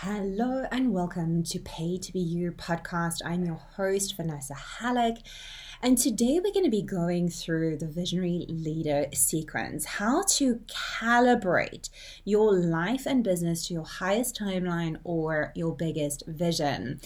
Hello and welcome to Paid to Be You podcast. I'm your host, Vanessa Hallick. And today we're going to be going through the visionary leader sequence how to calibrate your life and business to your highest timeline or your biggest vision.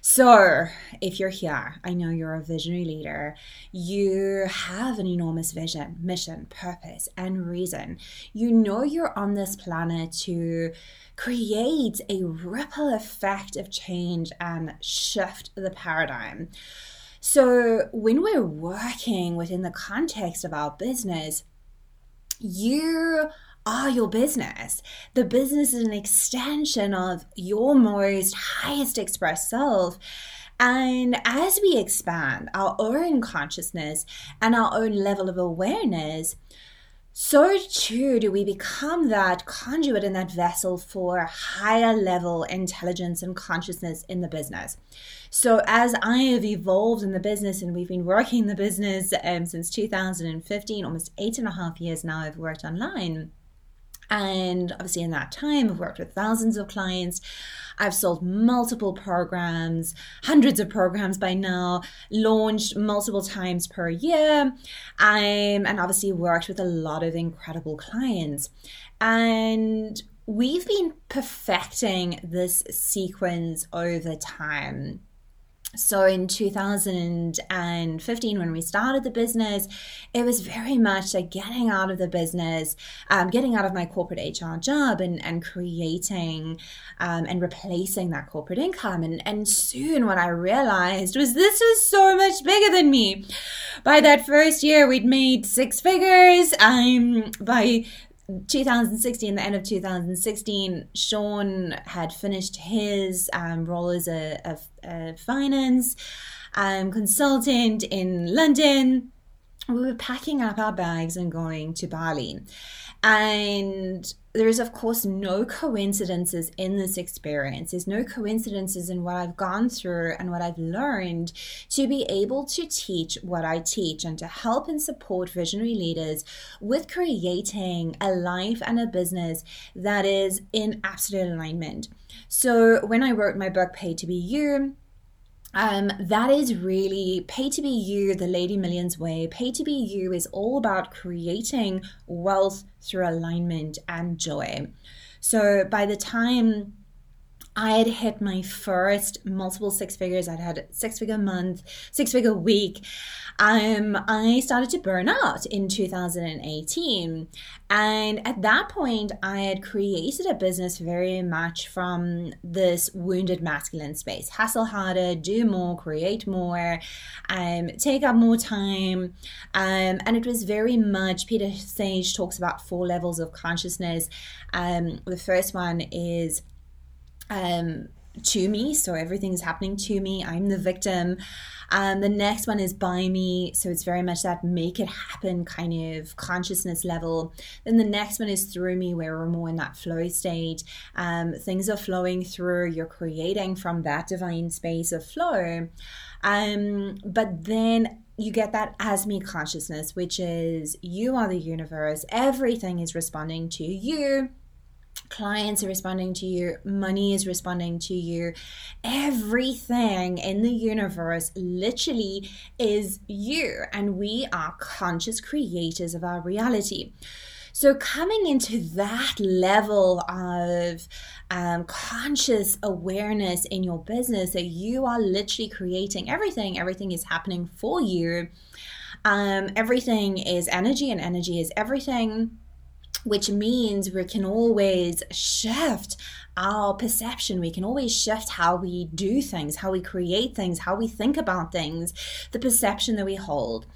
So, if you're here, I know you're a visionary leader, you have an enormous vision, mission, purpose, and reason. You know you're on this planet to create a ripple effect of change and shift the paradigm. So, when we're working within the context of our business, you are your business. The business is an extension of your most highest expressed self. And as we expand our own consciousness and our own level of awareness, so too do we become that conduit and that vessel for higher level intelligence and consciousness in the business. So as I have evolved in the business and we've been working the business um, since 2015, almost eight and a half years now, I've worked online. And obviously, in that time, I've worked with thousands of clients. I've sold multiple programs, hundreds of programs by now, launched multiple times per year, um, and obviously worked with a lot of incredible clients. And we've been perfecting this sequence over time. So in 2015, when we started the business, it was very much like getting out of the business, um, getting out of my corporate HR job and, and creating um, and replacing that corporate income. And, and soon what I realized was this was so much bigger than me. By that first year, we'd made six figures. Um, by 2016, the end of 2016, Sean had finished his um, role as a, a, a finance um, consultant in London. We were packing up our bags and going to Bali. And there is, of course, no coincidences in this experience. There's no coincidences in what I've gone through and what I've learned to be able to teach what I teach and to help and support visionary leaders with creating a life and a business that is in absolute alignment. So, when I wrote my book, Paid to Be You, um, that is really paid to be you, the Lady Millions way. Paid to be you is all about creating wealth through alignment and joy. So by the time I had hit my first multiple six figures. I'd had six figure month, six figure week. Um, I started to burn out in 2018. And at that point, I had created a business very much from this wounded masculine space hustle harder, do more, create more, um, take up more time. Um, and it was very much, Peter Sage talks about four levels of consciousness. Um, the first one is um, to me. So everything's happening to me. I'm the victim. Um, the next one is by me. So it's very much that make it happen kind of consciousness level. Then the next one is through me, where we're more in that flow state. Um, things are flowing through, you're creating from that divine space of flow. Um, but then you get that as me consciousness, which is you are the universe, everything is responding to you clients are responding to you, money is responding to you. Everything in the universe literally is you, and we are conscious creators of our reality. So, coming into that level of um, conscious awareness in your business that you are literally creating everything, everything is happening for you. Um, everything is energy, and energy is everything which means we can always shift our perception. We can always shift how we do things, how we create things, how we think about things, the perception that we hold.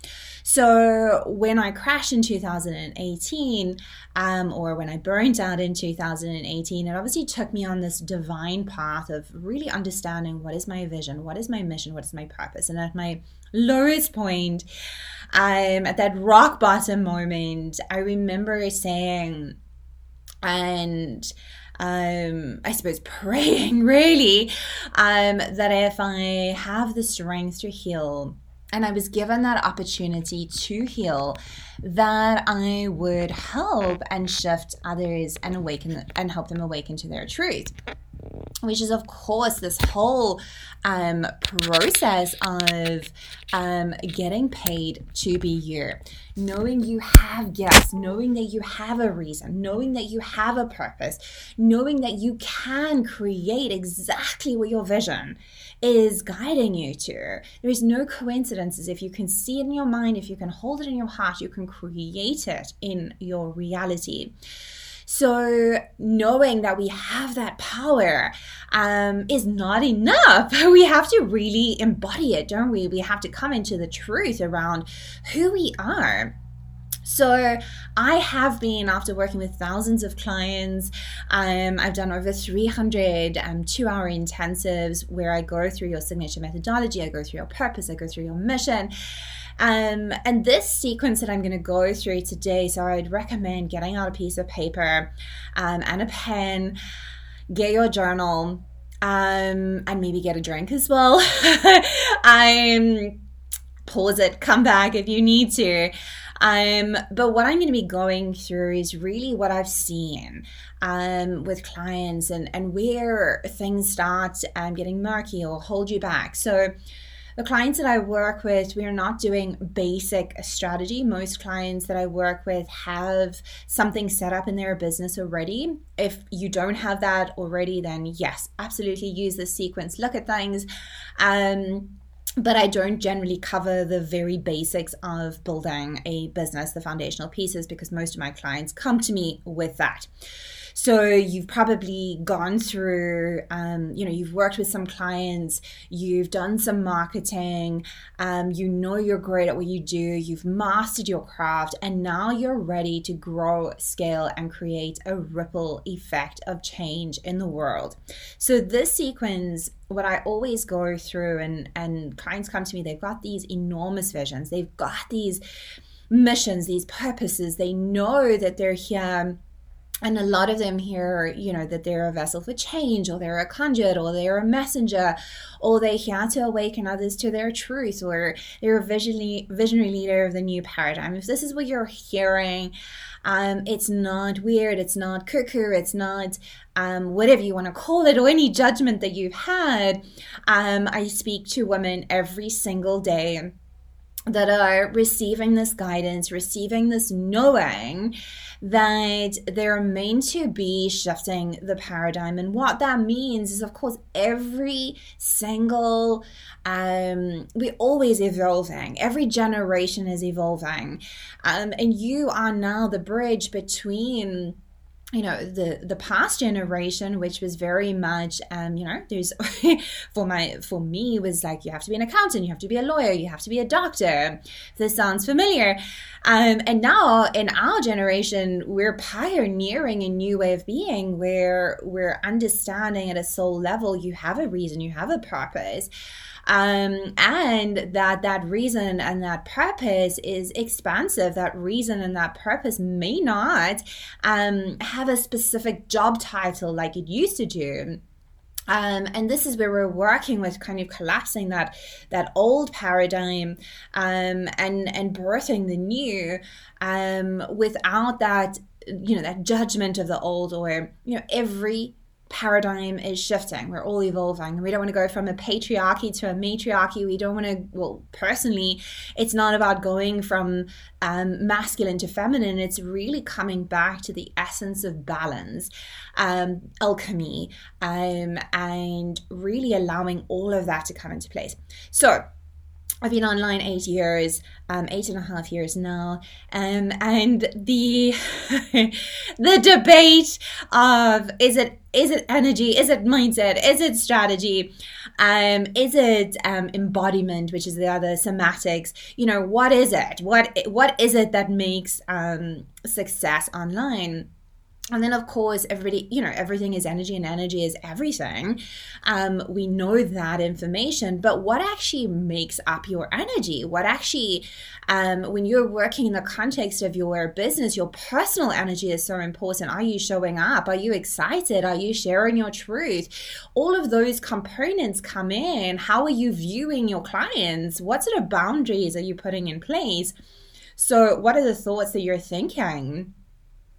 So when I crashed in 2018, um, or when I burned out in 2018, it obviously took me on this divine path of really understanding what is my vision, what is my mission, what is my purpose. And at my lowest point, um, at that rock bottom moment, I remember saying, and um, I suppose praying really, um, that if I have the strength to heal, and I was given that opportunity to heal, that I would help and shift others and awaken and help them awaken to their truth. Which is of course this whole um, process of um, getting paid to be you. Knowing you have gifts knowing that you have a reason knowing that you have a purpose knowing that you can create exactly what your vision is guiding you to. There is no coincidences. If you can see it in your mind if you can hold it in your heart you can create it in your reality so knowing that we have that power um, is not enough. We have to really embody it, don't we? We have to come into the truth around who we are. So I have been after working with thousands of clients. Um, I've done over 300 um, two-hour intensives where I go through your signature methodology, I go through your purpose, I go through your mission. Um, and this sequence that I'm going to go through today, so I'd recommend getting out a piece of paper um, and a pen, get your journal, um, and maybe get a drink as well. I'm pause it, come back if you need to. Um, but what I'm going to be going through is really what I've seen um, with clients and, and where things start um, getting murky or hold you back. So the clients that I work with, we are not doing basic strategy. Most clients that I work with have something set up in their business already. If you don't have that already, then yes, absolutely use the sequence. Look at things. Um, but I don't generally cover the very basics of building a business, the foundational pieces, because most of my clients come to me with that. So you've probably gone through, um, you know, you've worked with some clients, you've done some marketing, um, you know you're great at what you do, you've mastered your craft, and now you're ready to grow, scale, and create a ripple effect of change in the world. So this sequence what I always go through and and clients come to me they've got these enormous visions they've got these missions these purposes they know that they're here and a lot of them hear, you know, that they're a vessel for change, or they're a conduit, or they're a messenger, or they're here to awaken others to their truth, or they're a visionary, visionary leader of the new paradigm. If this is what you're hearing, um, it's not weird, it's not cuckoo, it's not um, whatever you want to call it, or any judgment that you've had. Um, I speak to women every single day that are receiving this guidance, receiving this knowing that they're meant to be shifting the paradigm. And what that means is, of course, every single, um, we're always evolving, every generation is evolving. Um, and you are now the bridge between you know the the past generation which was very much um you know there's for my for me was like you have to be an accountant you have to be a lawyer you have to be a doctor. This sounds familiar. Um and now in our generation we're pioneering a new way of being where we're understanding at a soul level you have a reason you have a purpose um, and that that reason and that purpose is expansive. That reason and that purpose may not um, have a specific job title like it used to do. Um, and this is where we're working with kind of collapsing that that old paradigm um, and and birthing the new um, without that you know that judgment of the old or you know every paradigm is shifting. We're all evolving. We don't want to go from a patriarchy to a matriarchy. We don't want to, well, personally, it's not about going from um, masculine to feminine. It's really coming back to the essence of balance, um, alchemy, um, and really allowing all of that to come into place. So, I've been online eight years, um, eight and a half years now, um, and the the debate of is it is it energy, is it mindset, is it strategy, um, is it um, embodiment, which is the other somatics. You know, what is it? What what is it that makes um, success online? And then of course everybody you know everything is energy and energy is everything. Um, we know that information but what actually makes up your energy? What actually um, when you're working in the context of your business your personal energy is so important. Are you showing up? Are you excited? Are you sharing your truth? All of those components come in. How are you viewing your clients? What sort of boundaries are you putting in place? So what are the thoughts that you're thinking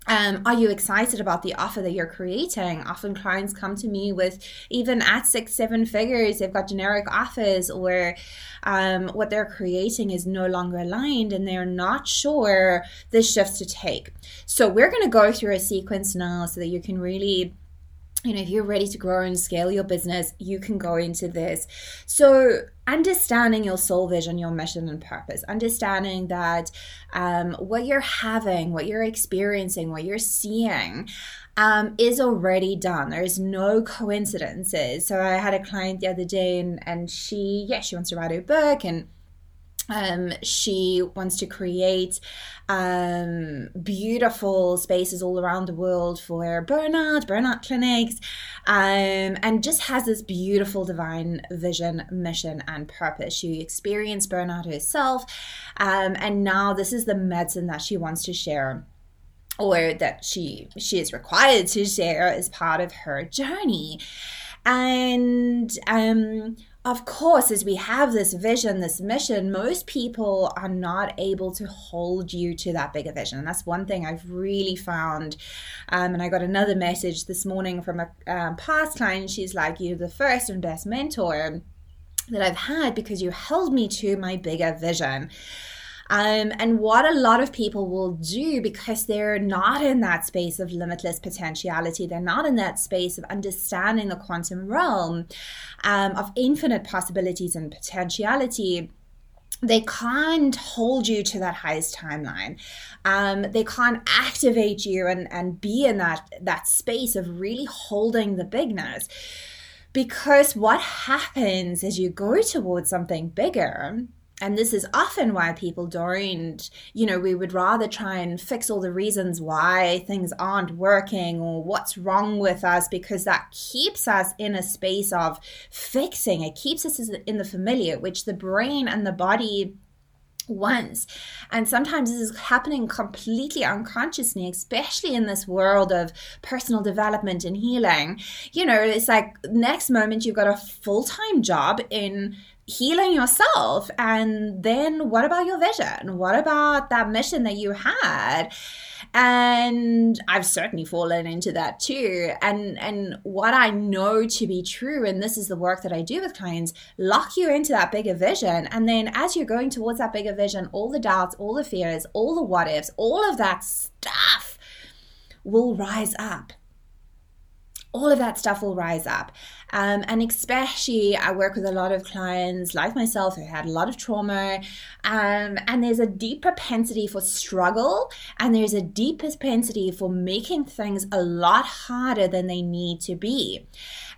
um, are you excited about the offer that you're creating? Often clients come to me with even at six, seven figures, they've got generic offers or um, what they're creating is no longer aligned and they're not sure the shifts to take. So, we're going to go through a sequence now so that you can really you know, if you're ready to grow and scale your business, you can go into this. So, understanding your soul vision, your mission and purpose, understanding that um, what you're having, what you're experiencing, what you're seeing um, is already done. There's no coincidences. So, I had a client the other day, and, and she, yeah, she wants to write a book and um, she wants to create um, beautiful spaces all around the world for burnout, burnout clinics, um, and just has this beautiful divine vision, mission, and purpose. She experienced burnout herself, um, and now this is the medicine that she wants to share or that she she is required to share as part of her journey and um of course, as we have this vision, this mission, most people are not able to hold you to that bigger vision. And that's one thing I've really found. Um, and I got another message this morning from a um, past client. She's like, You're the first and best mentor that I've had because you held me to my bigger vision. Um, and what a lot of people will do because they're not in that space of limitless potentiality, they're not in that space of understanding the quantum realm um, of infinite possibilities and potentiality they can't hold you to that highest timeline. Um, they can't activate you and, and be in that, that space of really holding the bigness. Because what happens as you go towards something bigger and this is often why people don't, you know, we would rather try and fix all the reasons why things aren't working or what's wrong with us because that keeps us in a space of fixing. It keeps us in the familiar, which the brain and the body once. And sometimes this is happening completely unconsciously, especially in this world of personal development and healing. You know, it's like next moment you've got a full time job in healing yourself and then what about your vision? What about that mission that you had? And i've certainly fallen into that too. And and what i know to be true and this is the work that i do with clients lock you into that bigger vision. And then as you're going towards that bigger vision all the doubts all the fears all the what ifs all of that stuff will rise up. All of that stuff will rise up. Um, and especially, I work with a lot of clients like myself who had a lot of trauma, um, and there's a deep propensity for struggle, and there's a deep propensity for making things a lot harder than they need to be.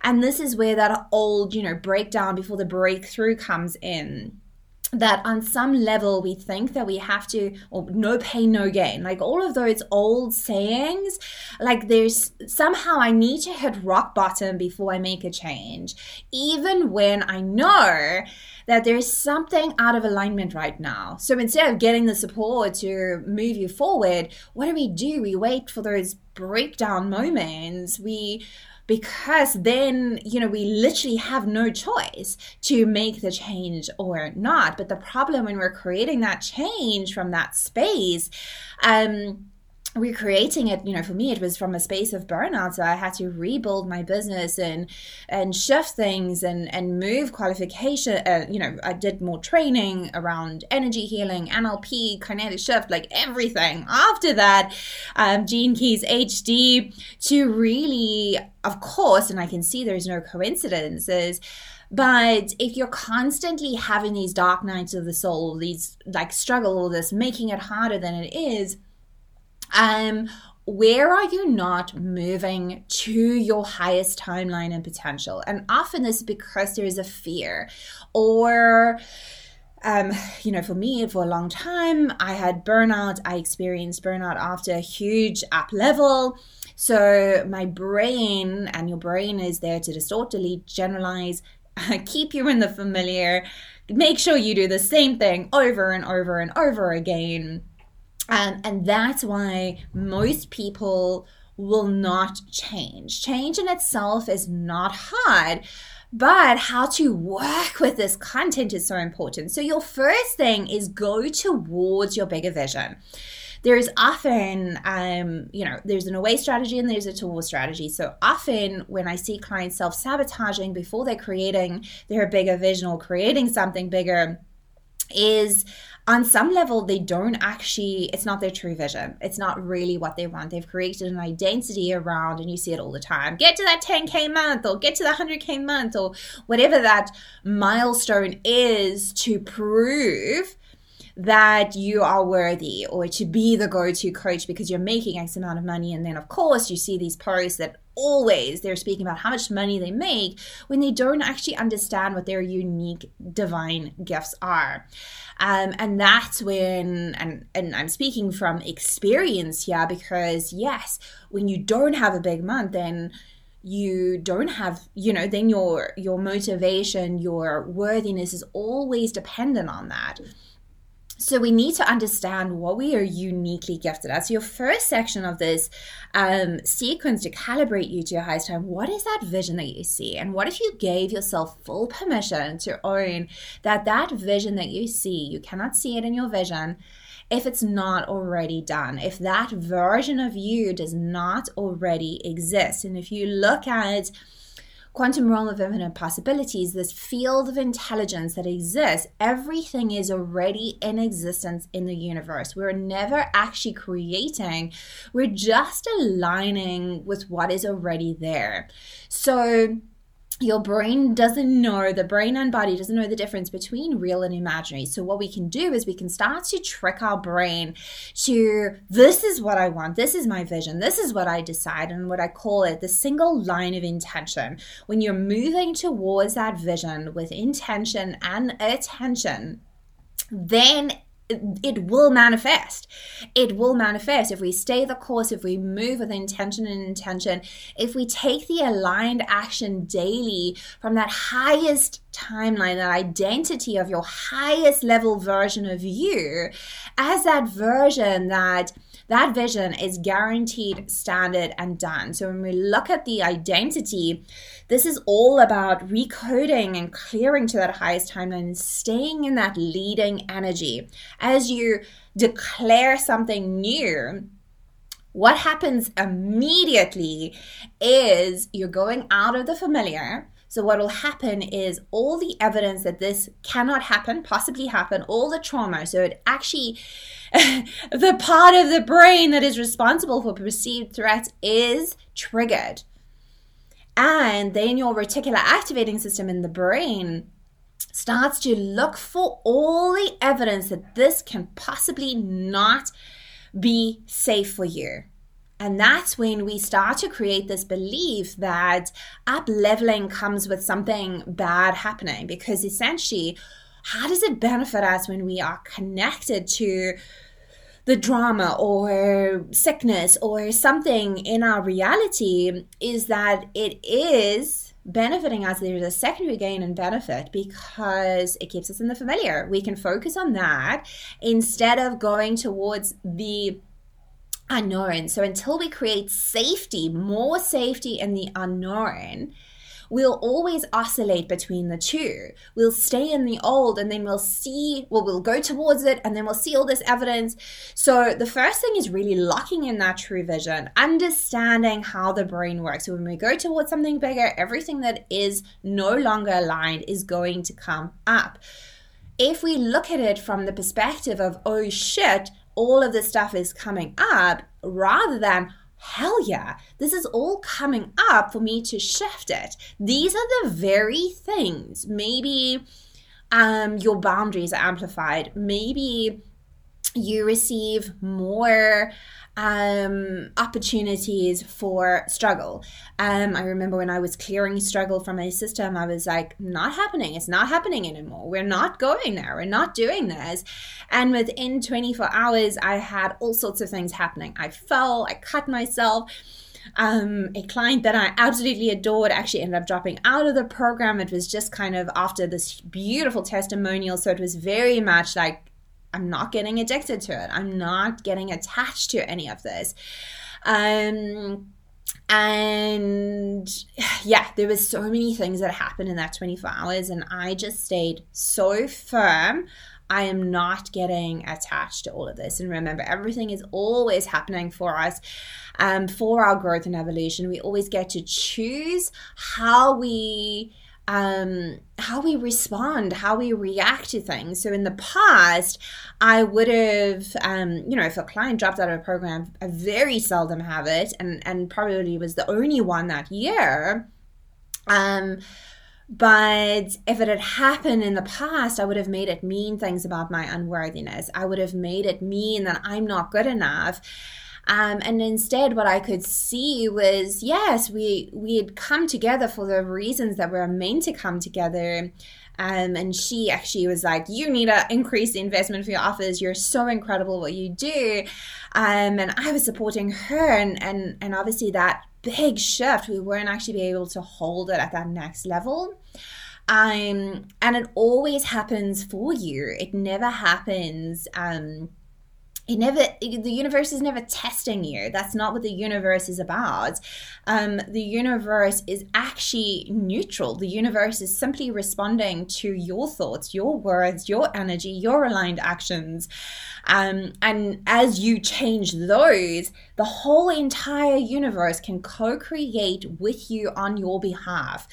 And this is where that old, you know, breakdown before the breakthrough comes in that on some level we think that we have to or no pain no gain. Like all of those old sayings like there's somehow i need to hit rock bottom before i make a change even when i know that there's something out of alignment right now. So instead of getting the support to move you forward what do we do? We wait for those breakdown moments. We because then, you know, we literally have no choice to make the change or not. But the problem when we're creating that change from that space, um, recreating it you know for me it was from a space of burnout so i had to rebuild my business and and shift things and and move qualification uh, you know i did more training around energy healing nlp kinetic shift like everything. After that um, gene keys hd to really of course and i can see there's no coincidences but if you're constantly having these dark nights of the soul these like struggle this making it harder than it is um, where are you not moving to your highest timeline and potential? And often this is because there is a fear or um, you know, for me, for a long time, I had burnout. I experienced burnout after a huge up level. So my brain, and your brain is there to distort, delete, generalize, keep you in the familiar, make sure you do the same thing over and over and over again and and that's why most people will not change. Change in itself is not hard but how to work with this content is so important. So your first thing is go towards your bigger vision. There's often, um, you know, there's an away strategy and there's a towards strategy. So often when I see clients self sabotaging before they're creating their bigger vision or creating something bigger, is on some level they don't actually it's not their true vision. It's not really what they want. They've created an identity around and you see it all the time. Get to that 10k month or get to the 100k month or whatever that milestone is to prove that you are worthy or to be the go-to coach because you're making x amount of money. And then of course you see these posts that always they're speaking about how much money they make when they don't actually understand what their unique divine gifts are. Um, and that's when and and i'm speaking from experience here because yes when you don't have a big month then you don't have you know then your your motivation your worthiness is always dependent on that so we need to understand what we are uniquely gifted at. So your first section of this um, sequence to calibrate you to your highest time, what is that vision that you see? And what if you gave yourself full permission to own that that vision that you see, you cannot see it in your vision if it's not already done, if that version of you does not already exist. And if you look at quantum realm of infinite possibilities, this field of intelligence that exists, everything is already in existence in the universe. We're never actually creating, we're just aligning with what is already there. So, your brain doesn't know, the brain and body doesn't know the difference between real and imaginary. So, what we can do is we can start to trick our brain to this is what I want, this is my vision, this is what I decide, and what I call it the single line of intention. When you're moving towards that vision with intention and attention, then it will manifest. It will manifest if we stay the course, if we move with intention and intention, if we take the aligned action daily from that highest timeline, that identity of your highest level version of you, as that version that that vision is guaranteed, standard, and done. So when we look at the identity, this is all about recoding and clearing to that highest timeline and staying in that leading energy. As you declare something new, what happens immediately is you're going out of the familiar so, what will happen is all the evidence that this cannot happen, possibly happen, all the trauma. So, it actually, the part of the brain that is responsible for perceived threats is triggered. And then your reticular activating system in the brain starts to look for all the evidence that this can possibly not be safe for you. And that's when we start to create this belief that up leveling comes with something bad happening. Because essentially, how does it benefit us when we are connected to the drama or sickness or something in our reality? Is that it is benefiting us. There's a secondary gain and benefit because it keeps us in the familiar. We can focus on that instead of going towards the unknown. So until we create safety, more safety in the unknown, we'll always oscillate between the two. We'll stay in the old and then we'll see, well, we'll go towards it and then we'll see all this evidence. So the first thing is really locking in that true vision, understanding how the brain works. So when we go towards something bigger, everything that is no longer aligned is going to come up. If we look at it from the perspective of, oh shit, all of this stuff is coming up rather than hell yeah, this is all coming up for me to shift it. These are the very things. Maybe um, your boundaries are amplified. Maybe you receive more um, opportunities for struggle. Um, I remember when I was clearing struggle from my system, I was like, not happening. It's not happening anymore. We're not going there. We're not doing this. And within 24 hours, I had all sorts of things happening. I fell, I cut myself. Um, a client that I absolutely adored actually ended up dropping out of the program. It was just kind of after this beautiful testimonial. So it was very much like I'm not getting addicted to it. I'm not getting attached to any of this. Um, and yeah, there was so many things that happened in that 24 hours, and I just stayed so firm I am not getting attached to all of this. And remember, everything is always happening for us um, for our growth and evolution. We always get to choose how we um, how we respond, how we react to things. So in the past, I would have, um, you know, if a client dropped out of a program, I very seldom have it, and and probably was the only one that year. Um, but if it had happened in the past, I would have made it mean things about my unworthiness. I would have made it mean that I'm not good enough. Um, and instead, what I could see was yes, we we had come together for the reasons that we are meant to come together. Um, and she actually was like, "You need to increase the investment for your offers. You're so incredible what you do." Um, and I was supporting her, and and and obviously that big shift, we weren't actually be able to hold it at that next level. Um, and it always happens for you. It never happens. Um, it never the universe is never testing you. That's not what the universe is about. Um, the universe is actually neutral. The universe is simply responding to your thoughts your words your energy your aligned actions. Um, and as you change those the whole entire universe can co-create with you on your behalf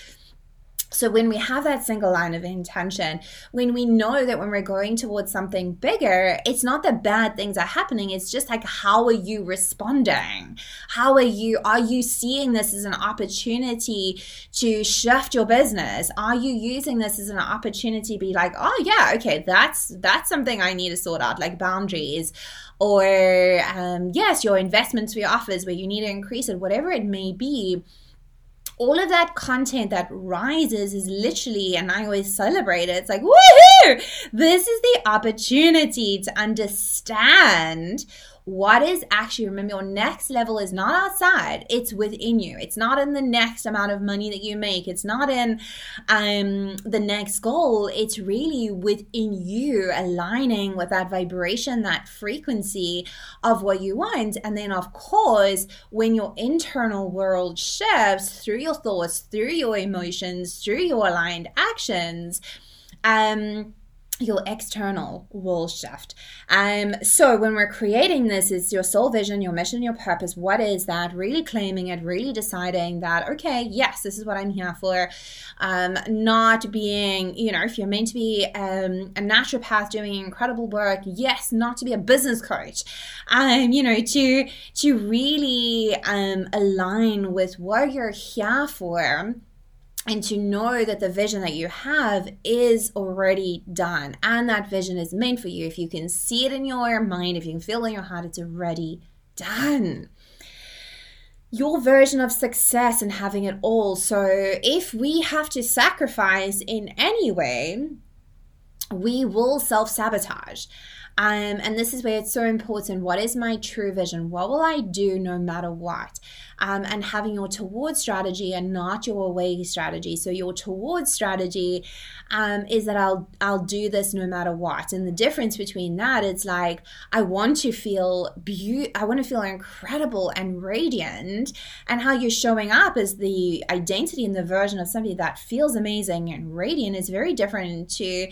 so, when we have that single line of intention, when we know that when we're going towards something bigger, it's not that bad things are happening. It's just like, how are you responding? How are you, are you seeing this as an opportunity to shift your business? Are you using this as an opportunity to be like, oh, yeah, okay, that's, that's something I need to sort out, like boundaries? Or, um, yes, your investments for your offers where you need to increase it, whatever it may be all of that content that rises is literally, and I always celebrate it. It's like, woohoo! This is the opportunity to understand what is actually remember your next level is not outside it's within you. It's not in the next amount of money that you make. It's not in um the next goal. It's really within you aligning with that vibration that frequency of what you want. And then of course when your internal world shifts through your thoughts through your emotions through your aligned actions um your external will shift. Um, so when we're creating this, it's your soul vision, your mission, your purpose. What is that? Really claiming it, really deciding that, okay, yes, this is what I'm here for. Um, not being, you know, if you're meant to be um, a naturopath doing incredible work, yes, not to be a business coach. Um, you know, to to really um align with what you're here for and to know that the vision that you have is already done and that vision is meant for you. If you can see it in your mind if you can feel it in your heart it's already done. Your version of success and having it all. So if we have to sacrifice in any way we will self-sabotage um, and this is where it's so important. What is my true vision? What will I do no matter what? Um, and having your towards strategy and not your away strategy. So your towards strategy um, is that I'll I'll do this no matter what. And the difference between that, it's like I want to feel be- I want to feel incredible and radiant. And how you're showing up as the identity and the version of somebody that feels amazing and radiant is very different to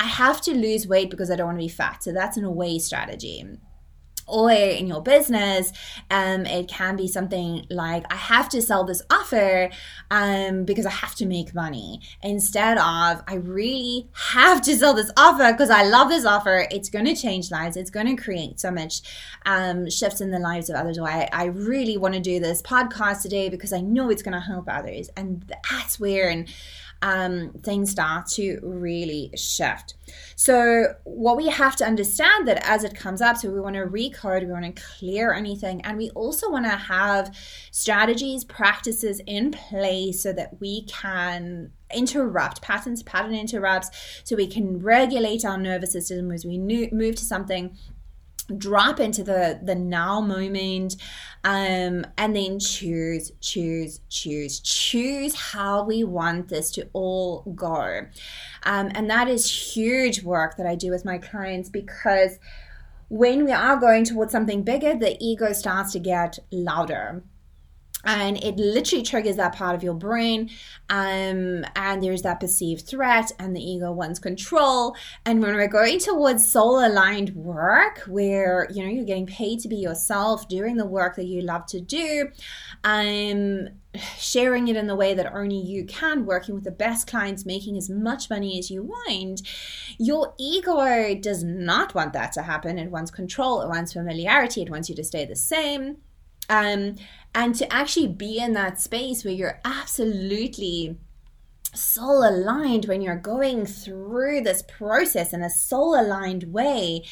I have to lose weight because I don't want to be fat. So that's an away strategy or in your business, um, it can be something like I have to sell this offer um, because I have to make money instead of I really have to sell this offer because I love this offer. It's going to change lives. It's going to create so much um, shifts in the lives of others. I, I really want to do this podcast today because I know it's going to help others, and that's where and um, things start to really shift. So, what we have to understand that as it comes up, so we want to recode, we want to clear anything, and we also want to have strategies, practices in place so that we can interrupt patterns, pattern interrupts, so we can regulate our nervous system as we move to something drop into the the now moment um and then choose choose choose choose how we want this to all go. Um and that is huge work that i do with my clients because when we are going towards something bigger the ego starts to get louder and it literally triggers that part of your brain um, and there's that perceived threat and the ego wants control. And when we're going towards soul aligned work where you know you're getting paid to be yourself doing the work that you love to do um sharing it in the way that only you can working with the best clients making as much money as you want your ego does not want that to happen. It wants control it wants familiarity it wants you to stay the same um, and to actually be in that space where you're absolutely soul aligned when you're going through this process in a soul aligned way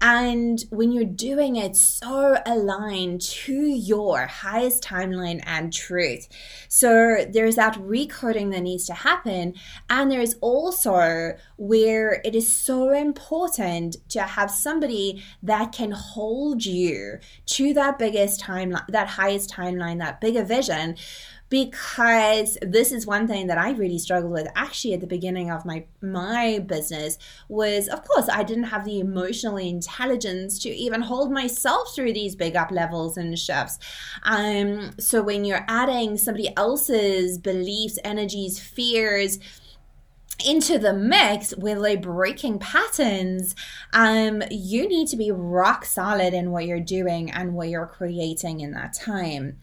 and when you're doing it so aligned to your highest timeline and truth. So there's that recoding that needs to happen. And there's also where it is so important to have somebody that can hold you to that biggest timeline, that highest timeline, that bigger vision because this is one thing that I really struggled with actually at the beginning of my my business was of course I didn't have the emotional intelligence to even hold myself through these big up levels and shifts. Um so when you're adding somebody else's beliefs, energies, fears, into the mix with like breaking patterns um you need to be rock solid in what you're doing and what you're creating in that time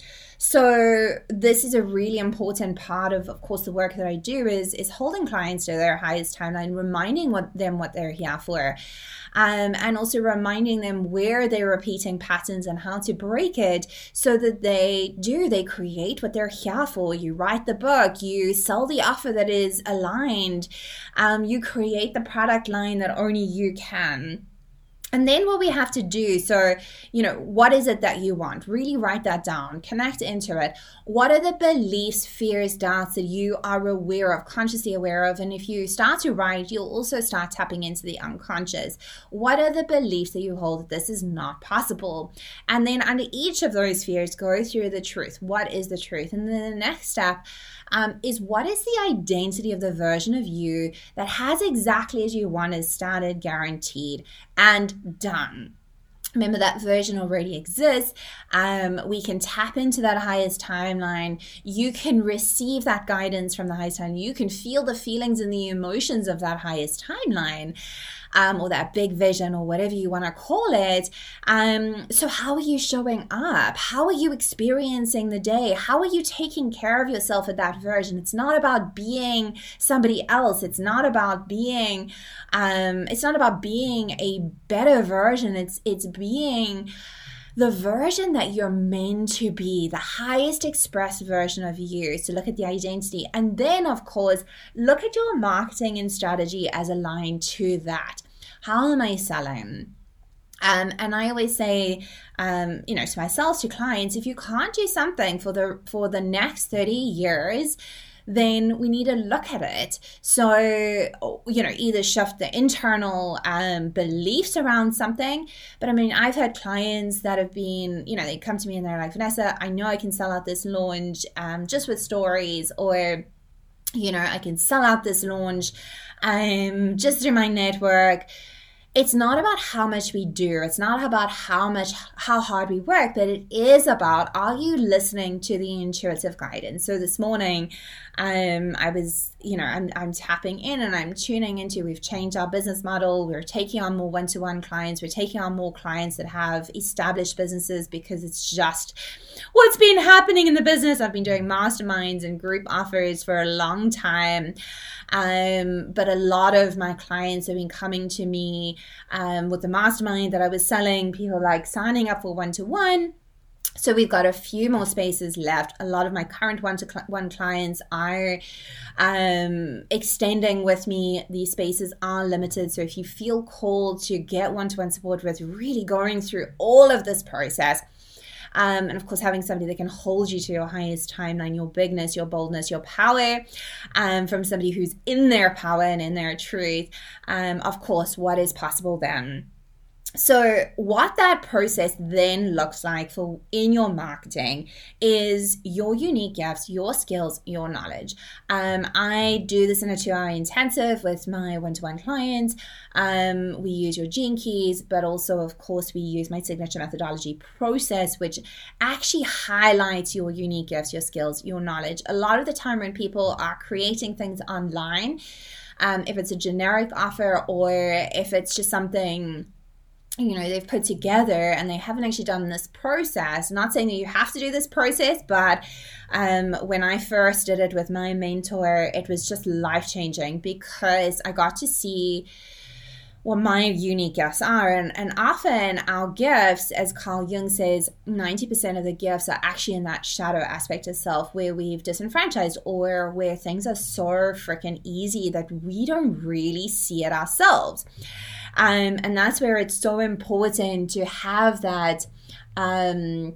so this is a really important part of, of course, the work that I do is is holding clients to their highest timeline, reminding what, them what they're here for, um, and also reminding them where they're repeating patterns and how to break it, so that they do they create what they're here for. You write the book, you sell the offer that is aligned, um, you create the product line that only you can. And then what we have to do, so, you know, what is it that you want? Really write that down, connect into it. What are the beliefs, fears, doubts that you are aware of, consciously aware of? And if you start to write, you'll also start tapping into the unconscious. What are the beliefs that you hold that this is not possible? And then under each of those fears, go through the truth. What is the truth? And then the next step, um, is what is the identity of the version of you that has exactly as you want is started, guaranteed, and done? Remember that version already exists. Um, we can tap into that highest timeline. You can receive that guidance from the highest timeline. You can feel the feelings and the emotions of that highest timeline um, or that big vision or whatever you want to call it. Um, so, how are you showing up? How are you experiencing the day? How are you taking care of yourself at that version? It's not about being somebody else. It's not about being. Um, it's not about being a better version. It's it's being the version that you're meant to be, the highest expressed version of you. So look at the identity. And then, of course, look at your marketing and strategy as aligned to that. How am I selling? Um, and I always say, um, you know, to myself, to clients, if you can't do something for the for the next 30 years, then we need to look at it. So, you know, either shift the internal um, beliefs around something. But I mean, I've had clients that have been, you know, they come to me and they're like, Vanessa, I know I can sell out this launch um, just with stories, or, you know, I can sell out this launch um, just through my network it's not about how much we do it's not about how much how hard we work but it is about are you listening to the intuitive guidance so this morning um, I was, you know, I'm, I'm tapping in and I'm tuning into. We've changed our business model. We're taking on more one to one clients. We're taking on more clients that have established businesses because it's just what's been happening in the business. I've been doing masterminds and group offers for a long time. Um, but a lot of my clients have been coming to me um, with the mastermind that I was selling. People like signing up for one to one so we've got a few more spaces left. A lot of my current one-to-one clients are um, extending with me. These spaces are limited, so if you feel called to get one-to-one support with really going through all of this process, um, and of course, having somebody that can hold you to your highest timeline, your bigness, your boldness, your power, um, from somebody who's in their power and in their truth. Um, of course, what is possible then? So what that process then looks like for in your marketing is your unique gifts your skills your knowledge. Um, i do this in a two hour intensive with my one-to-one clients. Um, we use your gene keys but also of course we use my signature methodology process which actually highlights your unique gifts your skills your knowledge. A lot of the time when people are creating things online um, if it's a generic offer or if it's just something you know they've put together and they haven't actually done this process not saying that you have to do this process but um, when i first did it with my mentor it was just life changing because i got to see what my unique gifts are. And, and often our gifts, as Carl Jung says, 90% of the gifts are actually in that shadow aspect of self where we've disenfranchised or where things are so freaking easy that we don't really see it ourselves. Um, and that's where it's so important to have that. Um,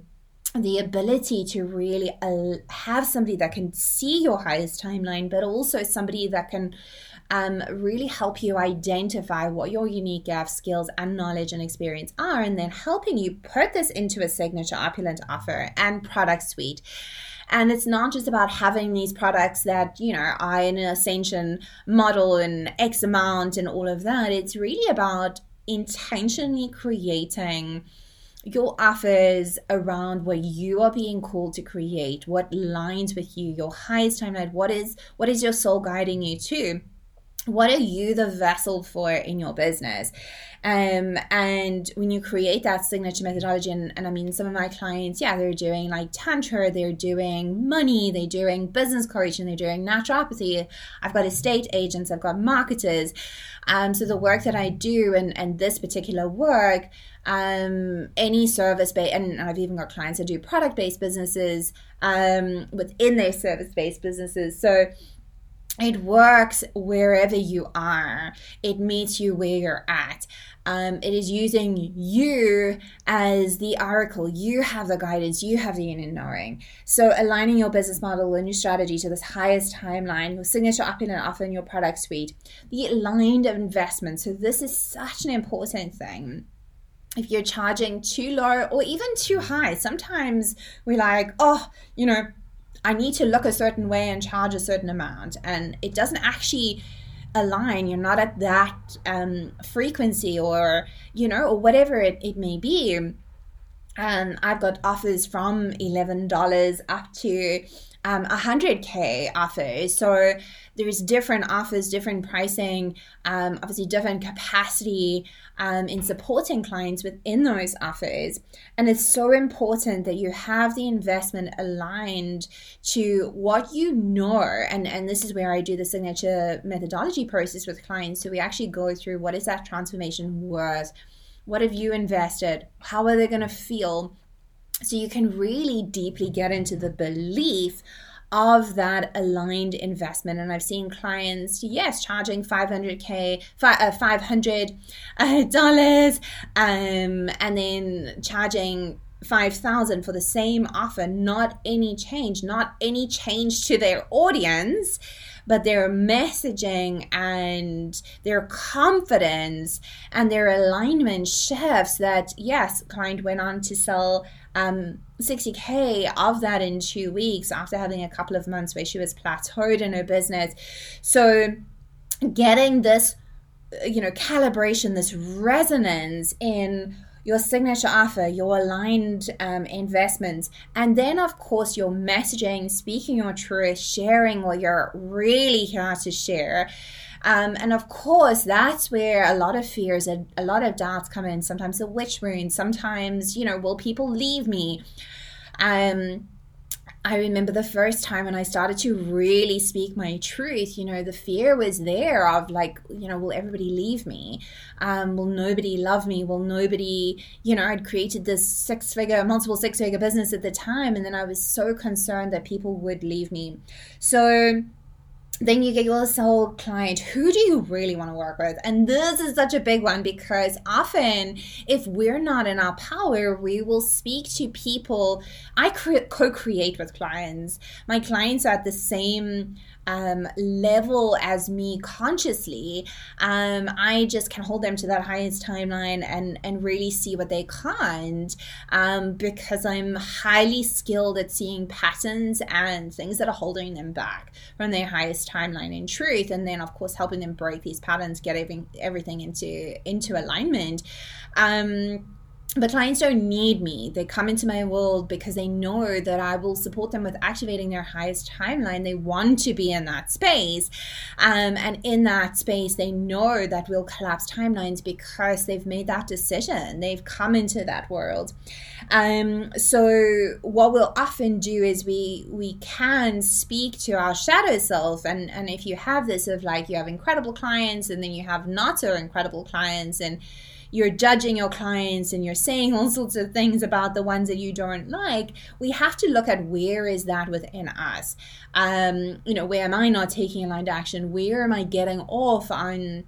the ability to really uh, have somebody that can see your highest timeline, but also somebody that can um, really help you identify what your unique gifts, skills, and knowledge and experience are, and then helping you put this into a signature opulent offer and product suite. And it's not just about having these products that, you know, are in an ascension model and X amount and all of that. It's really about intentionally creating your offers around what you are being called to create, what lines with you, your highest timeline, what is what is your soul guiding you to? What are you the vessel for in your business? Um, and when you create that signature methodology, and, and I mean, some of my clients, yeah, they're doing like Tantra, they're doing money, they're doing business coaching, they're doing naturopathy. I've got estate agents, I've got marketers. Um, so the work that I do and, and this particular work, um, any service based, and I've even got clients that do product based businesses um, within their service based businesses. So it works wherever you are. It meets you where you're at. Um, it is using you as the oracle. You have the guidance. You have the inner knowing. So aligning your business model and your strategy to this highest timeline your signature opulent offer in your product suite the aligned investment. So this is such an important thing. If you're charging too low or even too high sometimes we're like oh you know I need to look a certain way and charge a certain amount. And it doesn't actually align. You're not at that um, frequency or, you know, or whatever it, it may be. Um, I've got offers from $11 up to um, 100k offers. So there's different offers, different pricing, um, obviously different capacity um, in supporting clients within those offers. And it's so important that you have the investment aligned to what you know. And, and this is where I do the signature methodology process with clients. So we actually go through what is that transformation worth? What have you invested? How are they going to feel? So you can really deeply get into the belief of that aligned investment. And I've seen clients, yes, charging 500K, uh, $500 uh, um, and then charging 5000 for the same offer not any change not any change to their audience but their messaging and their confidence and their alignment shifts that yes client went on to sell um, 60k of that in two weeks after having a couple of months where she was plateaued in her business. So getting this you know calibration this resonance in your signature offer, your aligned um, investments, and then, of course, your messaging, speaking your truth, sharing what you're really here to share. Um, and of course, that's where a lot of fears and a lot of doubts come in. Sometimes the witch wound, sometimes, you know, will people leave me? Um, I remember the first time when I started to really speak my truth, you know, the fear was there of like, you know, will everybody leave me? Um, will nobody love me? Will nobody, you know, I'd created this six figure, multiple six figure business at the time. And then I was so concerned that people would leave me. So, then you get your soul client. Who do you really want to work with? And this is such a big one because often if we're not in our power we will speak to people. I co-create with clients. My clients are at the same um, level as me consciously, um, I just can hold them to that highest timeline and and really see what they can't um, because I'm highly skilled at seeing patterns and things that are holding them back from their highest timeline in truth, and then of course helping them break these patterns, get everything everything into into alignment. Um, but clients don't need me. They come into my world because they know that I will support them with activating their highest timeline. They want to be in that space. Um, and in that space, they know that we'll collapse timelines because they've made that decision. They've come into that world. Um, so what we'll often do is we we can speak to our shadow self. And, and if you have this of like you have incredible clients and then you have not so incredible clients and you're judging your clients and you're saying all sorts of things about the ones that you don't like, we have to look at where is that within us. Um, you know, where am I not taking aligned action? Where am I getting off on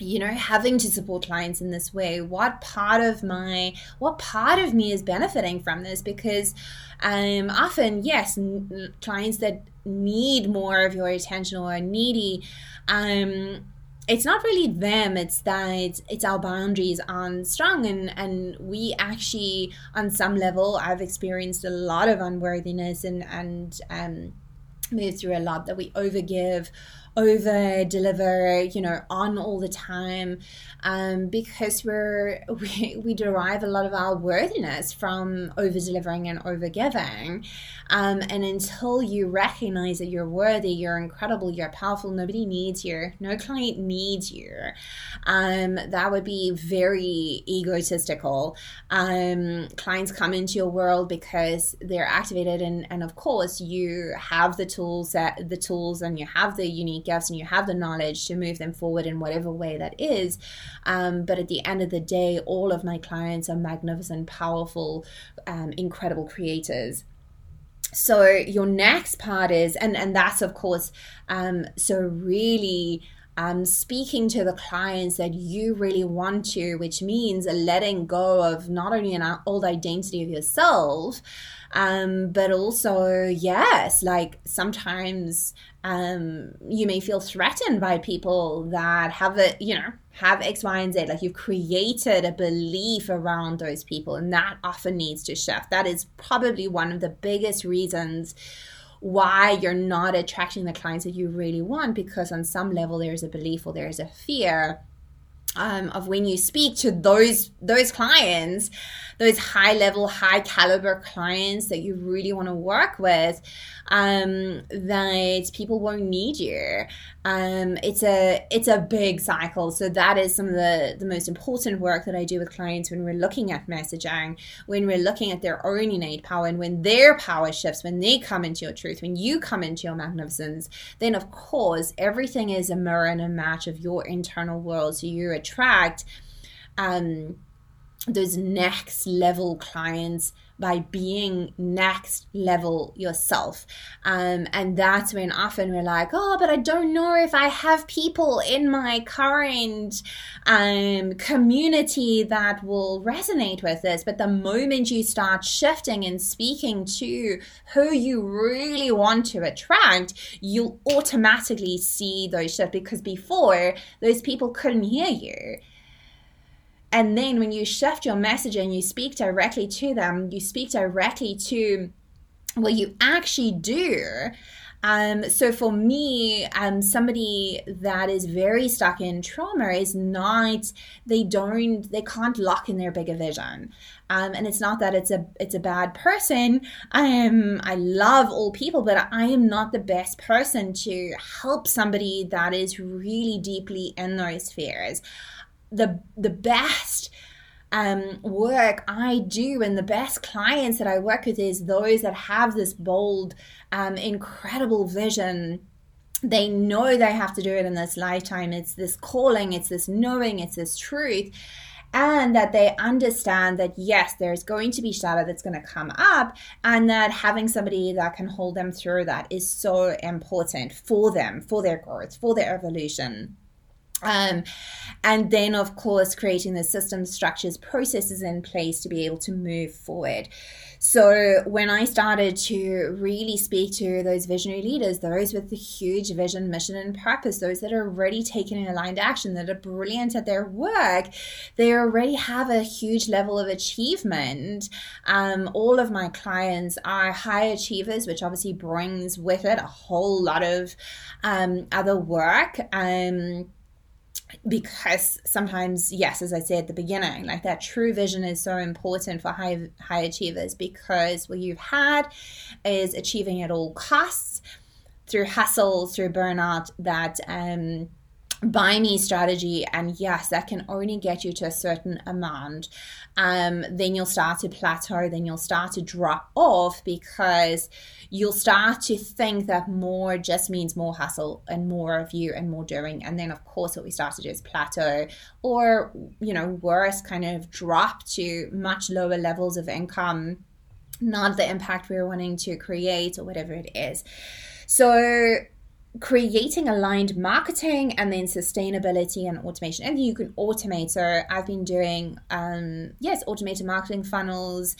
you know having to support clients in this way what part of my what part of me is benefiting from this because um often yes n- clients that need more of your attention or are needy um it's not really them it's that it's our boundaries aren't strong and and we actually on some level i've experienced a lot of unworthiness and and um moved through a lot that we overgive over deliver you know on all the time um, because we're we, we derive a lot of our worthiness from over delivering and over giving um, and until you recognize that you're worthy you're incredible you're powerful nobody needs you no client needs you um, that would be very egotistical. Um, clients come into your world because they're activated and and of course you have the tools that the tools and you have the unique gifts and you have the knowledge to move them forward in whatever way that is. Um, but at the end of the day, all of my clients are magnificent, powerful, um, incredible creators so your next part is and and that's of course um so really um, speaking to the clients that you really want to, which means letting go of not only an old identity of yourself, um, but also, yes, like sometimes um, you may feel threatened by people that have a, you know, have X, Y, and Z. Like you've created a belief around those people, and that often needs to shift. That is probably one of the biggest reasons why you're not attracting the clients that you really want because on some level there's a belief or there's a fear um, of when you speak to those those clients those high level high caliber clients that you really want to work with um, that people won't need you. Um, it's a it's a big cycle. So that is some of the the most important work that i do with clients when we're looking at messaging when we're looking at their own innate power and when their power shifts when they come into your truth when you come into your magnificence then of course everything is a mirror and a match of your internal world. So you attract um, those next level clients by being next level yourself. Um, and that's when often we're like, oh, but I don't know if I have people in my current um, community that will resonate with this. But the moment you start shifting and speaking to who you really want to attract, you'll automatically see those shifts because before those people couldn't hear you and then when you shift your message and you speak directly to them, you speak directly to what you actually do. Um, so for me, um, somebody that is very stuck in trauma is not, they don't, they can't lock in their bigger vision. Um, and it's not that it's a it's a bad person. I am I love all people, but I am not the best person to help somebody that is really deeply in those fears the the best um, work I do and the best clients that I work with is those that have this bold, um, incredible vision. They know they have to do it in this lifetime. It's this calling, it's this knowing, it's this truth. And that they understand that yes, there's going to be shadow that's going to come up, and that having somebody that can hold them through that is so important for them, for their growth, for their evolution. Um, and then, of course, creating the systems, structures, processes in place to be able to move forward. So, when I started to really speak to those visionary leaders, those with the huge vision, mission, and purpose, those that are already taking aligned action, that are brilliant at their work, they already have a huge level of achievement. Um, all of my clients are high achievers, which obviously brings with it a whole lot of um, other work. Um, because sometimes yes as i said at the beginning like that true vision is so important for high high achievers because what you've had is achieving at all costs through hustle through burnout that um buy me strategy and yes that can only get you to a certain amount. Um, then you'll start to plateau then you'll start to drop off because you'll start to think that more just means more hustle and more of you and more doing. And then of course what we start to do is plateau or you know worse kind of drop to much lower levels of income not the impact we're wanting to create or whatever it is. So creating aligned marketing and then sustainability and automation and you can automate. So i've been doing um yes automated marketing funnels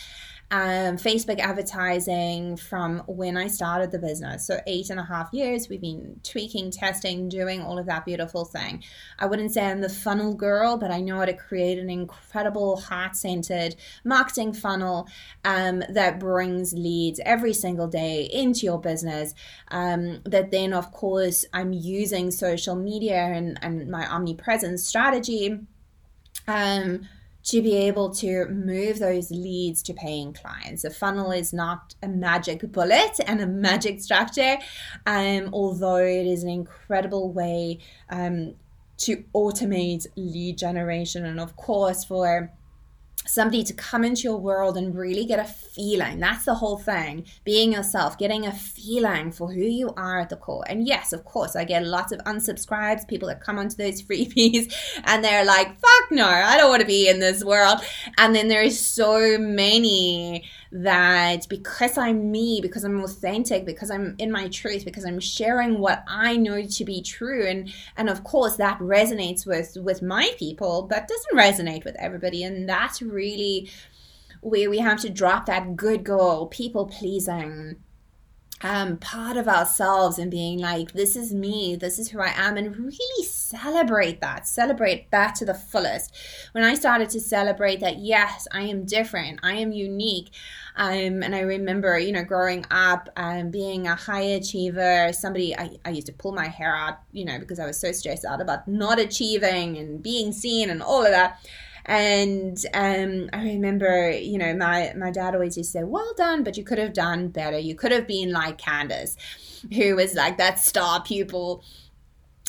um, Facebook advertising from when I started the business. So, eight and a half years, we've been tweaking, testing, doing all of that beautiful thing. I wouldn't say I'm the funnel girl, but I know how to create an incredible heart centered marketing funnel um, that brings leads every single day into your business. Um, that then, of course, I'm using social media and, and my omnipresence strategy. To be able to move those leads to paying clients. A funnel is not a magic bullet and a magic structure, um, although it is an incredible way um, to automate lead generation and, of course, for somebody to come into your world and really get a feeling. That's the whole thing. Being yourself, getting a feeling for who you are at the core. And yes, of course, I get lots of unsubscribes, people that come onto those freebies and they're like, fuck no, I don't want to be in this world. And then there's so many that because I'm me, because I'm authentic, because I'm in my truth, because I'm sharing what I know to be true, and and of course that resonates with with my people, but doesn't resonate with everybody, and that's really where we have to drop that good girl, people pleasing um, part of ourselves and being like, this is me, this is who I am, and really celebrate that, celebrate that to the fullest. When I started to celebrate that, yes, I am different, I am unique. Um, and I remember, you know, growing up, um, being a high achiever, somebody I, I used to pull my hair out, you know, because I was so stressed out about not achieving and being seen and all of that. And um, I remember, you know, my, my dad always used to say, well done, but you could have done better. You could have been like Candace, who was like that star pupil.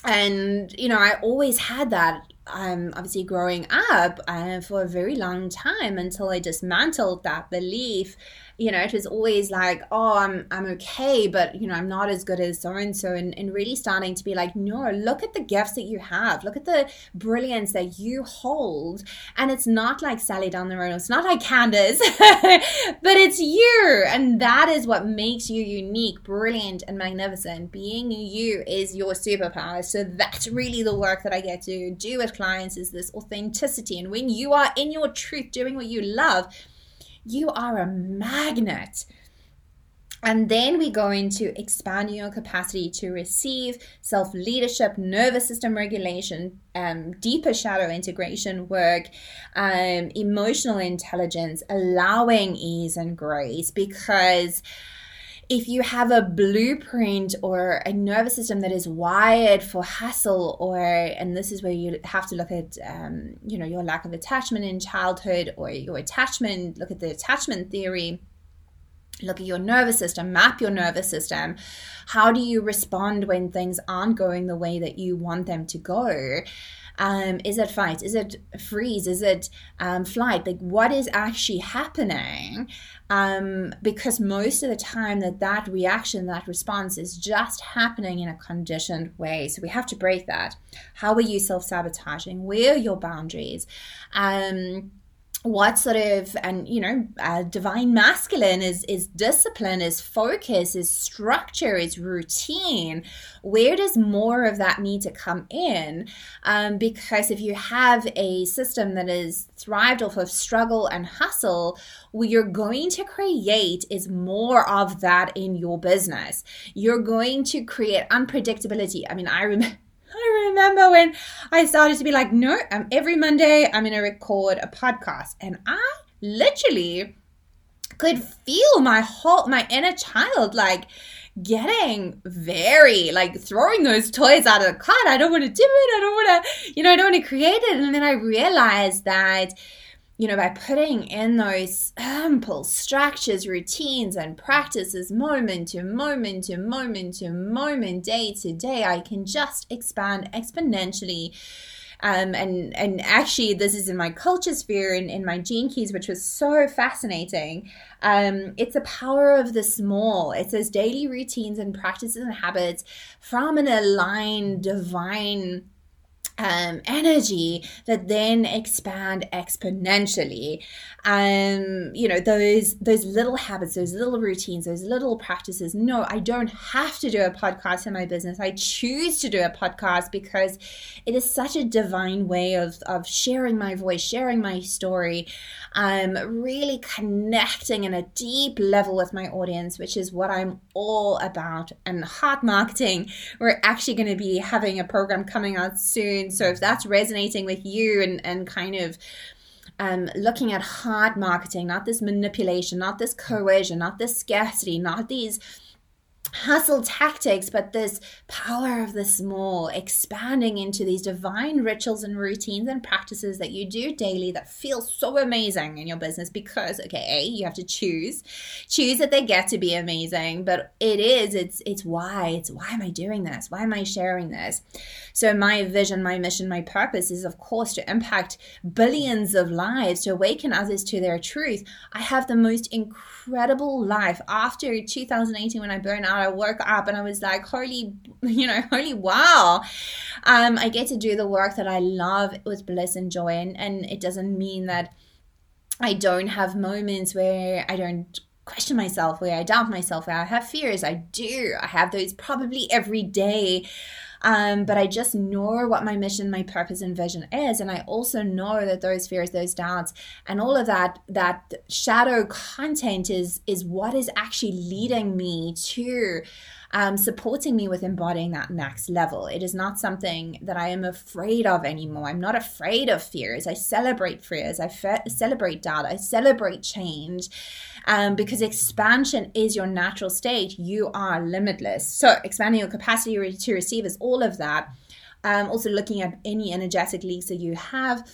And, you know, I always had that um, obviously growing up uh, for a very long time until I dismantled that belief. You know, it was always like, oh, I'm I'm okay, but you know, I'm not as good as so and so, and really starting to be like, no, look at the gifts that you have, look at the brilliance that you hold, and it's not like Sally down the road, it's not like Candace, but it's you, and that is what makes you unique, brilliant, and magnificent. Being you is your superpower. So that's really the work that I get to do clients is this authenticity, and when you are in your truth, doing what you love you are a magnet. And then we go into expanding your capacity to receive self leadership, nervous system regulation, um, deeper shadow integration work, um, emotional intelligence, allowing ease and grace. Because if you have a blueprint or a nervous system that is wired for hustle or and this is where you have to look at um, you know your lack of attachment in childhood or your attachment look at the attachment theory look at your nervous system map your nervous system how do you respond when things aren't going the way that you want them to go um, is it fight? Is it freeze? Is it um, flight? Like, what is actually happening? Um, because most of the time, that that reaction, that response is just happening in a conditioned way. So we have to break that. How are you self sabotaging? Where are your boundaries? Um, what sort of and you know uh, divine masculine is is discipline is focus is structure is routine. Where does more of that need to come in? Um, because if you have a system that is thrived off of struggle and hustle what you're going to create is more of that in your business. You're going to create unpredictability. I mean i remember I remember when I started to be like, no, um, every Monday I'm to record a podcast. And I literally could feel my whole, my inner child like getting very like throwing those toys out of the cart. I don't want to do it. I don't want to, you know, I don't want to create it. And then I realized that you know, by putting in those simple structures, routines, and practices moment to moment to moment to moment, day to day, I can just expand exponentially. Um, and and actually, this is in my culture sphere in, in my gene keys, which was so fascinating. Um, it's the power of the small. It's those daily routines and practices and habits from an aligned divine um, energy that then expand exponentially. Um, you know, those those little habits, those little routines, those little practices. No, I don't have to do a podcast in my business. I choose to do a podcast because it is such a divine way of of sharing my voice, sharing my story, um, really connecting in a deep level with my audience, which is what I'm all about. And heart marketing, we're actually going to be having a program coming out soon so if that's resonating with you and, and kind of um, looking at heart marketing, not this manipulation, not this coercion, not this scarcity, not these hustle tactics, but this power of the small, expanding into these divine rituals and routines and practices that you do daily that feel so amazing in your business because, okay, A, you have to choose, choose that they get to be amazing, but it is, it's, it's why, it's why am I doing this? Why am I sharing this? So my vision, my mission, my purpose is, of course, to impact billions of lives, to awaken others to their truth. I have the most incredible life after 2018 when I burned out I woke up and I was like, holy, you know, holy wow. Um, I get to do the work that I love with bliss and joy. And, and it doesn't mean that I don't have moments where I don't question myself, where I doubt myself, where I have fears. I do. I have those probably every day. Um, but I just know what my mission, my purpose, and vision is, and I also know that those fears, those doubts, and all of that that shadow content is is what is actually leading me to um, supporting me with embodying that next level. It is not something that I am afraid of anymore. I'm not afraid of fears. I celebrate fears. I fe- celebrate doubt. I celebrate change um, because expansion is your natural state. You are limitless. So, expanding your capacity to receive is all of that. Um, also, looking at any energetic leaks that you have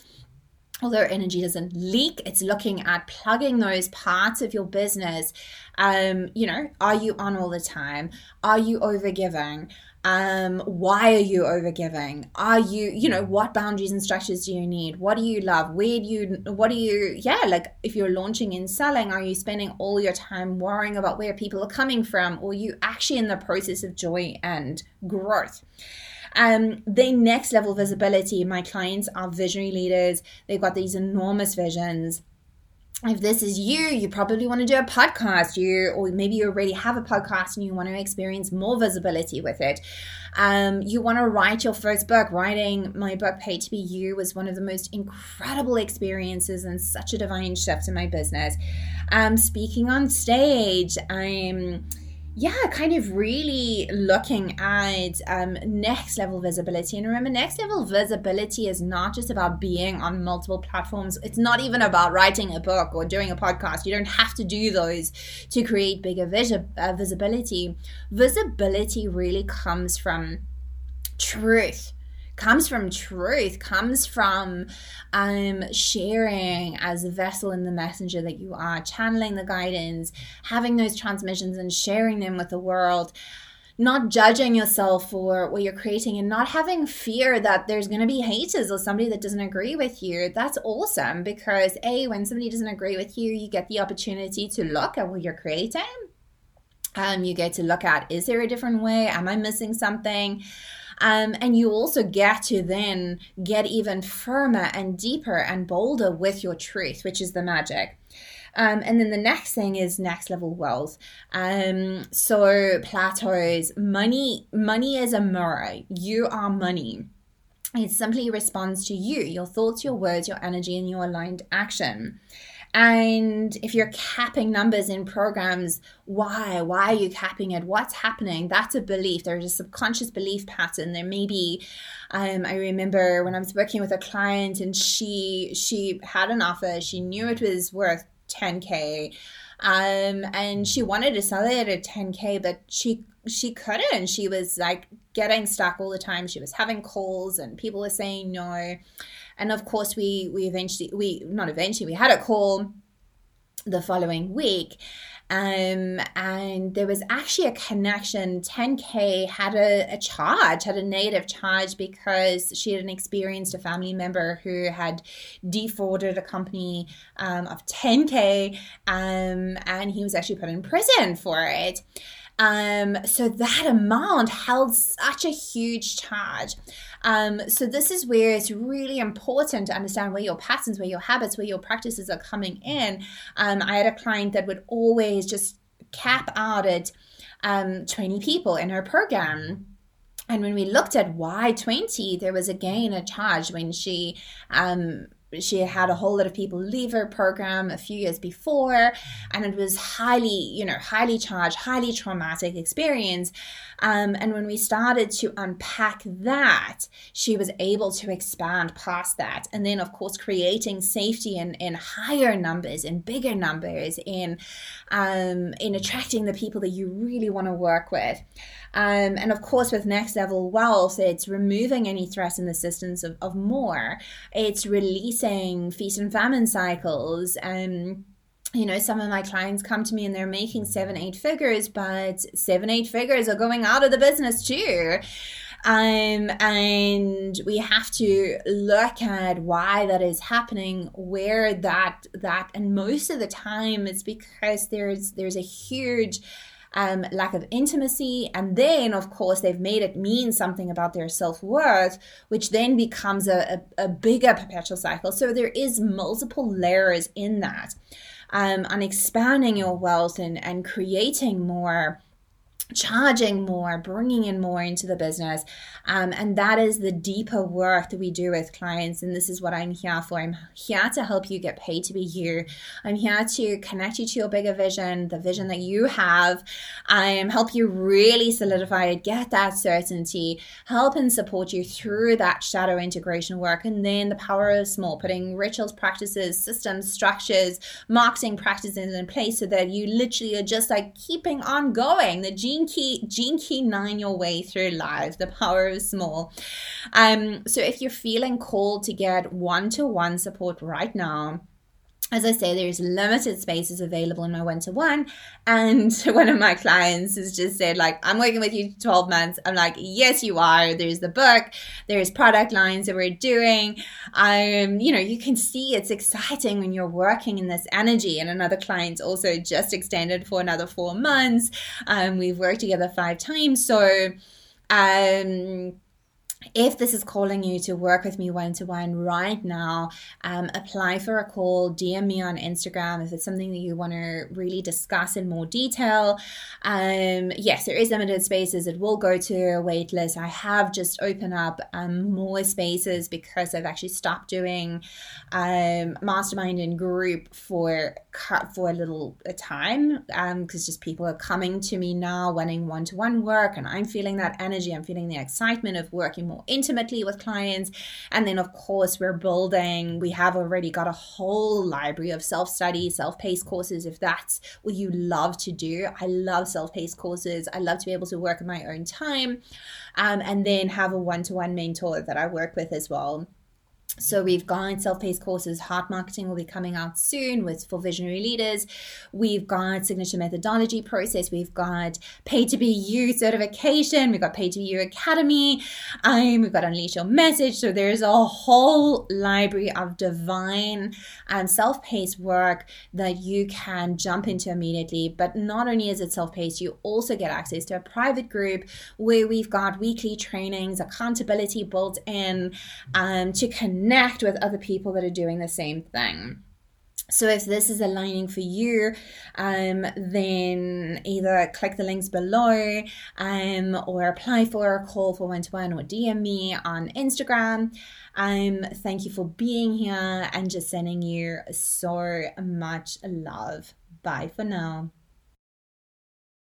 although energy doesn't leak it's looking at plugging those parts of your business. Um you know are you on all the time? Are you overgiving? Um why are you overgiving? Are you you know what boundaries and structures do you need? What do you love? Where do you what do you yeah like if you're launching and selling are you spending all your time worrying about where people are coming from? Or you actually in the process of joy and growth um, the next level visibility, my clients are visionary leaders. They've got these enormous visions if this is you, you probably want to do a podcast. You or maybe you already have a podcast and you want to experience more visibility with it. Um, you want to write your first book. Writing my book, Paid to Be You, was one of the most incredible experiences and such a divine shift in my business. Um, speaking on stage, I'm yeah, kind of really looking at um, next level visibility. And remember, next level visibility is not just about being on multiple platforms. It's not even about writing a book or doing a podcast. You don't have to do those to create bigger vis- uh, visibility. Visibility really comes from truth comes from truth, comes from um, sharing as a vessel in the messenger that you are, channeling the guidance, having those transmissions and sharing them with the world not judging yourself for what you're creating and not having fear that there's going to be haters or somebody that doesn't agree with you. That's awesome because, A, when somebody doesn't agree with you, you get the opportunity to look at what you're creating. Um, you get to look at is there a different way? Am I missing something? Um, and you also get to then get even firmer and deeper and bolder with your truth, which is the magic. Um, and then the next thing is next level wealth. Um, so Plato's money, money is a mirror. You are money. It simply responds to you, your thoughts, your words, your energy, and your aligned action. And if you're capping numbers in programs, why? Why are you capping it? What's happening? That's a belief. There's a subconscious belief pattern. There may be. Um, I remember when I was working with a client and she she had an offer. She knew it was worth 10k um, and she wanted to sell it at 10k but she she couldn't she was like getting stuck all the time she was having calls and people were saying no and of course we we eventually we not eventually we had a call the following week um, and there was actually a connection. 10K had a, a, charge, had a negative charge because she had an experienced a family member who had defrauded a company um, of 10K, um, and he was actually put in prison for it. Um, so that amount held such a huge charge. Um, so this is where it's really important to understand where your patterns, where your habits, where your practices are coming in. Um, I had a client that would always just cap out at um, 20 people in her program. And when we looked at why 20, there was again a charge when she um, she had a whole lot of people leave her program a few years before and it was highly you know highly charged highly traumatic experience. Um, and when we started to unpack that she was able to expand past that. And then of course creating safety in, in higher numbers in bigger numbers in um, in attracting the people that you really want to work with um, and of course, with next level wealth, it's removing any threats in the systems of, of more. It's releasing feast and famine cycles. Um, you know, some of my clients come to me and they're making seven, eight figures, but seven, eight figures are going out of the business too. Um, and we have to look at why that is happening, where that that, and most of the time it's because there's there's a huge um, lack of intimacy. And then, of course, they've made it mean something about their self worth, which then becomes a, a, a, bigger perpetual cycle. So there is multiple layers in that. Um, and expanding your wealth and, and creating more charging more, bringing in more into the business. Um, and that is the deeper work that we do with clients. And this is what I'm here for. I'm here to help you get paid to be here. I'm here to connect you to your bigger vision, the vision that you have. I am help you really solidify it, get that certainty, help and support you through that shadow integration work. And then the power of small, putting rituals, practices, systems, structures, marketing practices in place so that you literally are just like keeping on going. The gene gene key nine your way through life, the power of small. Um, so if you're feeling called to get one-to-one support right now, as I say, there's limited spaces available in my one to one. And one of my clients has just said, like, I'm working with you 12 months. I'm like, yes, you are. There's the book, there's product lines that we're doing. I'm, you know, you can see it's exciting when you're working in this energy. And another client also just extended for another four months. Um, we've worked together five times. So, um, if this is calling you to work with me one to one right now, um, apply for a call, DM me on Instagram if it's something that you want to really discuss in more detail. Um, yes, there is limited spaces. It will go to a wait list. I have just opened up um, more spaces because I've actually stopped doing um, mastermind and group for for a little a time because um, just people are coming to me now wanting one to one work, and I'm feeling that energy. I'm feeling the excitement of working more intimately with clients. And then, of course, we're building, we have already got a whole library of self study, self paced courses. If that's what you love to do, I love self paced courses. I love to be able to work in my own time um, and then have a one to one mentor that I work with as well. So we've got self-paced courses, heart marketing will be coming out soon with for visionary leaders. We've got signature methodology process. We've got paid to be you certification. We've got paid to be you academy. Um, we've got unleash your message. So there's a whole library of divine and self-paced work that you can jump into immediately. But not only is it self-paced, you also get access to a private group where we've got weekly trainings, accountability built in um, to connect connect with other people that are doing the same thing. So if this is aligning for you, um, then either click the links below um, or apply for a call for one-to-one or DM me on Instagram. Um, thank you for being here and just sending you so much love. Bye for now.